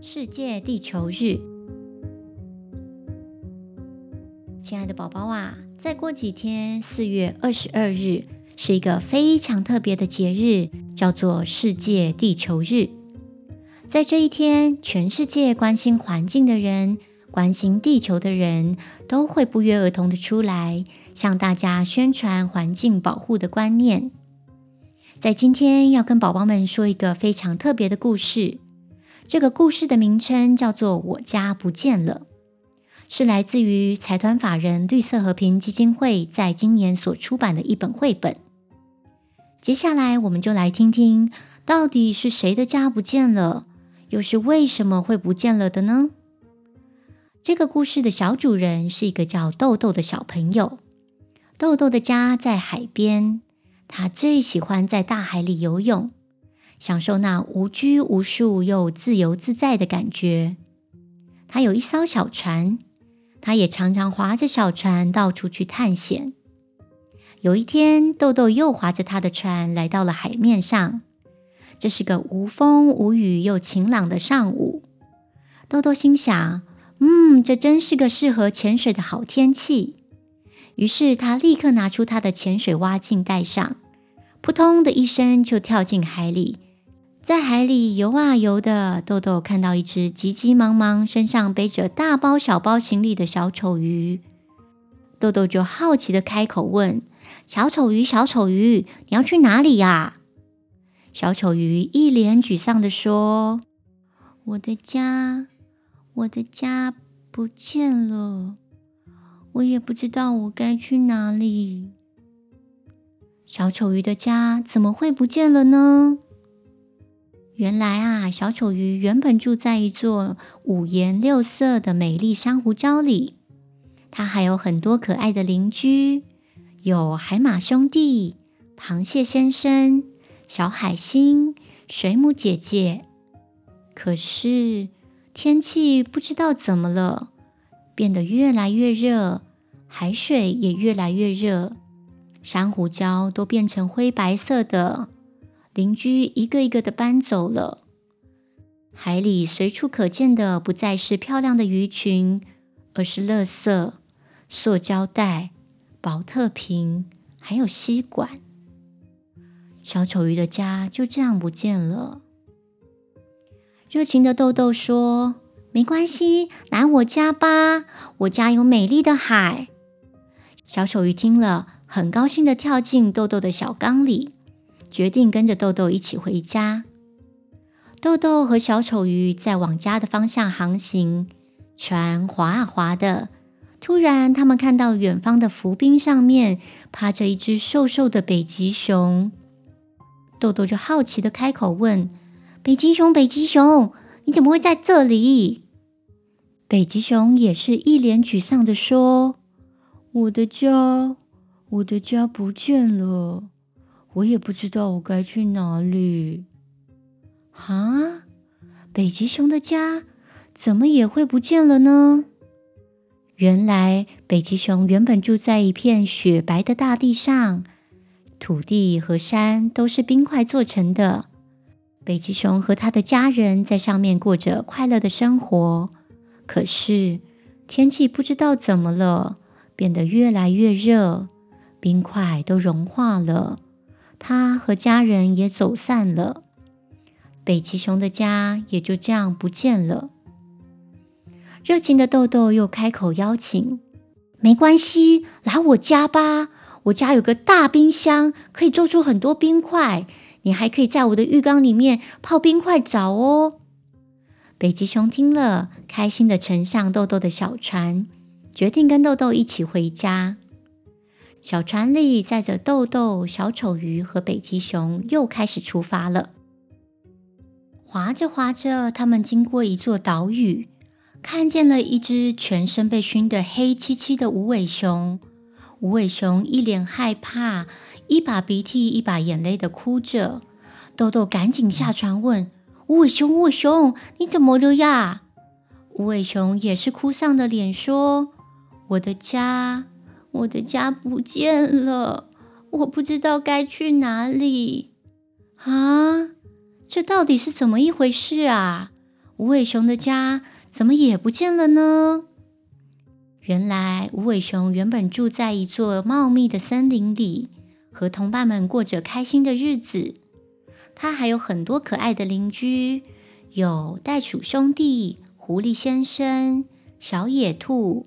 世界地球日，亲爱的宝宝啊，再过几天，四月二十二日是一个非常特别的节日，叫做世界地球日。在这一天，全世界关心环境的人，关心地球的人，都会不约而同的出来，向大家宣传环境保护的观念。在今天，要跟宝宝们说一个非常特别的故事。这个故事的名称叫做《我家不见了》，是来自于财团法人绿色和平基金会在今年所出版的一本绘本。接下来，我们就来听听，到底是谁的家不见了，又是为什么会不见了的呢？这个故事的小主人是一个叫豆豆的小朋友。豆豆的家在海边，他最喜欢在大海里游泳。享受那无拘无束又自由自在的感觉。他有一艘小船，他也常常划着小船到处去探险。有一天，豆豆又划着他的船来到了海面上。这是个无风无雨又晴朗的上午。豆豆心想：“嗯，这真是个适合潜水的好天气。”于是他立刻拿出他的潜水蛙镜戴上，扑通的一声就跳进海里。在海里游啊游的，豆豆看到一只急急忙忙、身上背着大包小包行李的小丑鱼。豆豆就好奇的开口问：“小丑鱼，小丑鱼，你要去哪里呀？”小丑鱼一脸沮丧地说：“我的家，我的家不见了，我也不知道我该去哪里。”小丑鱼的家怎么会不见了呢？原来啊，小丑鱼原本住在一座五颜六色的美丽珊瑚礁里。它还有很多可爱的邻居，有海马兄弟、螃蟹先生、小海星、水母姐姐。可是天气不知道怎么了，变得越来越热，海水也越来越热，珊瑚礁都变成灰白色的。邻居一个一个的搬走了，海里随处可见的不再是漂亮的鱼群，而是垃圾、塑胶袋、宝特瓶，还有吸管。小丑鱼的家就这样不见了。热情的豆豆说：“没关系，来我家吧，我家有美丽的海。”小丑鱼听了，很高兴的跳进豆豆的小缸里。决定跟着豆豆一起回家。豆豆和小丑鱼在往家的方向航行，船划啊划的。突然，他们看到远方的浮冰上面趴着一只瘦瘦的北极熊。豆豆就好奇地开口问：“北极熊，北极熊，你怎么会在这里？”北极熊也是一脸沮丧地说：“我的家，我的家不见了。”我也不知道我该去哪里。啊，北极熊的家怎么也会不见了呢？原来北极熊原本住在一片雪白的大地上，土地和山都是冰块做成的。北极熊和他的家人在上面过着快乐的生活。可是天气不知道怎么了，变得越来越热，冰块都融化了。他和家人也走散了，北极熊的家也就这样不见了。热情的豆豆又开口邀请：“没关系，来我家吧，我家有个大冰箱，可以做出很多冰块。你还可以在我的浴缸里面泡冰块澡哦。”北极熊听了，开心地乘上豆豆的小船，决定跟豆豆一起回家。小船里载着豆豆、小丑鱼和北极熊，又开始出发了。划着划着，他们经过一座岛屿，看见了一只全身被熏得黑漆漆的无尾熊。无尾熊一脸害怕，一把鼻涕一把眼泪的哭着。豆豆赶紧下船问：“无尾熊，无尾熊，你怎么了呀？”无尾熊也是哭丧的脸说：“我的家。”我的家不见了，我不知道该去哪里啊！这到底是怎么一回事啊？无尾熊的家怎么也不见了呢？原来，无尾熊原本住在一座茂密的森林里，和同伴们过着开心的日子。它还有很多可爱的邻居，有袋鼠兄弟、狐狸先生、小野兔、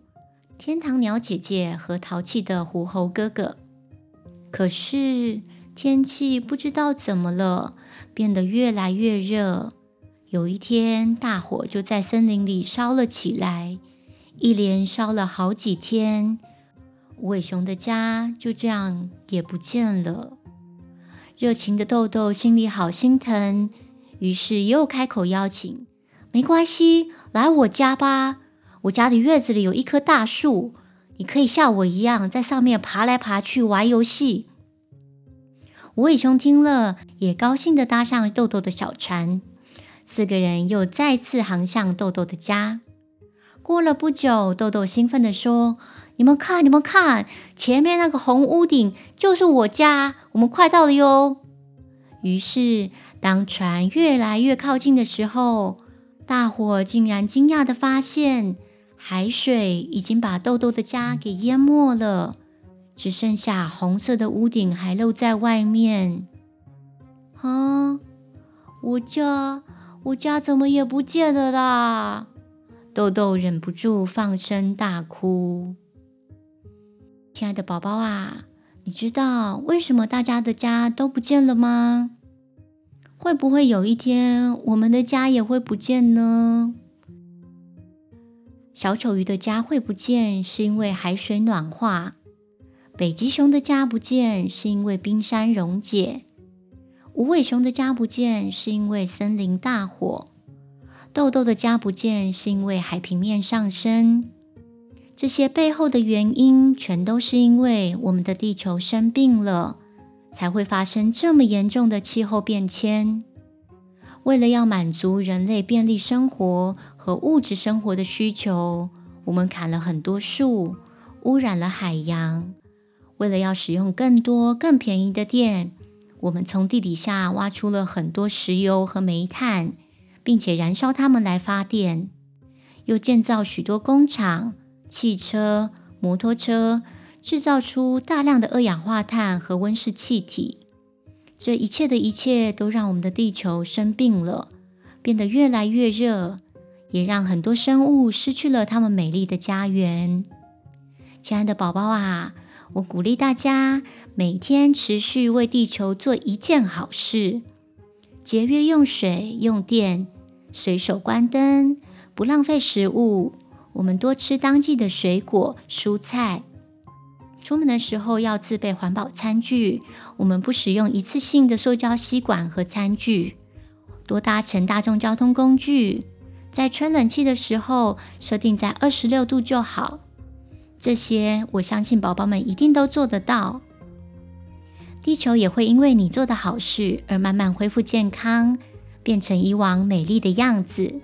天堂鸟姐姐和淘气的狐猴哥哥。可是天气不知道怎么了，变得越来越热。有一天，大火就在森林里烧了起来，一连烧了好几天。无尾熊的家就这样也不见了。热情的豆豆心里好心疼，于是又开口邀请：“没关系，来我家吧。我家的院子里有一棵大树，你可以像我一样在上面爬来爬去玩游戏。”无尾熊听了，也高兴地搭上豆豆的小船。四个人又再次航向豆豆的家。过了不久，豆豆兴奋地说：“你们看，你们看，前面那个红屋顶就是我家，我们快到了哟！”于是，当船越来越靠近的时候，大伙竟然惊讶地发现，海水已经把豆豆的家给淹没了。只剩下红色的屋顶还露在外面。啊，我家，我家怎么也不见了啦！豆豆忍不住放声大哭。亲爱的宝宝啊，你知道为什么大家的家都不见了吗？会不会有一天我们的家也会不见呢？小丑鱼的家会不见，是因为海水暖化。北极熊的家不见，是因为冰山溶解；无尾熊的家不见，是因为森林大火；豆豆的家不见，是因为海平面上升。这些背后的原因，全都是因为我们的地球生病了，才会发生这么严重的气候变迁。为了要满足人类便利生活和物质生活的需求，我们砍了很多树，污染了海洋。为了要使用更多更便宜的电，我们从地底下挖出了很多石油和煤炭，并且燃烧它们来发电，又建造许多工厂、汽车、摩托车，制造出大量的二氧化碳和温室气体。这一切的一切都让我们的地球生病了，变得越来越热，也让很多生物失去了它们美丽的家园。亲爱的宝宝啊！我鼓励大家每天持续为地球做一件好事，节约用水用电，随手关灯，不浪费食物。我们多吃当季的水果蔬菜。出门的时候要自备环保餐具，我们不使用一次性的塑胶吸管和餐具。多搭乘大众交通工具，在吹冷气的时候设定在二十六度就好。这些我相信宝宝们一定都做得到，地球也会因为你做的好事而慢慢恢复健康，变成以往美丽的样子。